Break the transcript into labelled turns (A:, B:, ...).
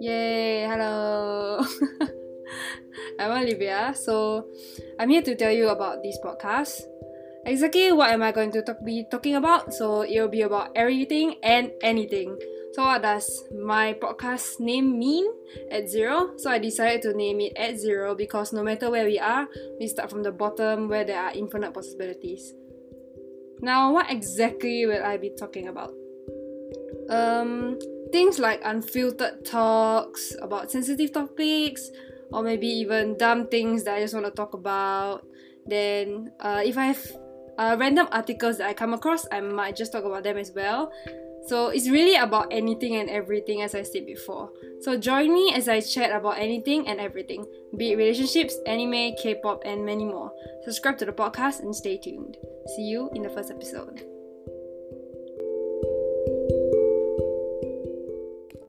A: Yay, hello. I'm Olivia. So, I'm here to tell you about this podcast. Exactly what am I going to talk, be talking about? So, it'll be about everything and anything. So, what does my podcast name mean? At zero. So, I decided to name it at zero because no matter where we are, we start from the bottom where there are infinite possibilities. Now, what exactly will I be talking about? Um, things like unfiltered talks about sensitive topics, or maybe even dumb things that I just want to talk about. Then, uh, if I have uh, random articles that I come across, I might just talk about them as well. So it's really about anything and everything, as I said before. So join me as I chat about anything and everything, be it relationships, anime, K pop, and many more. Subscribe to the podcast and stay tuned. See you in the first episode.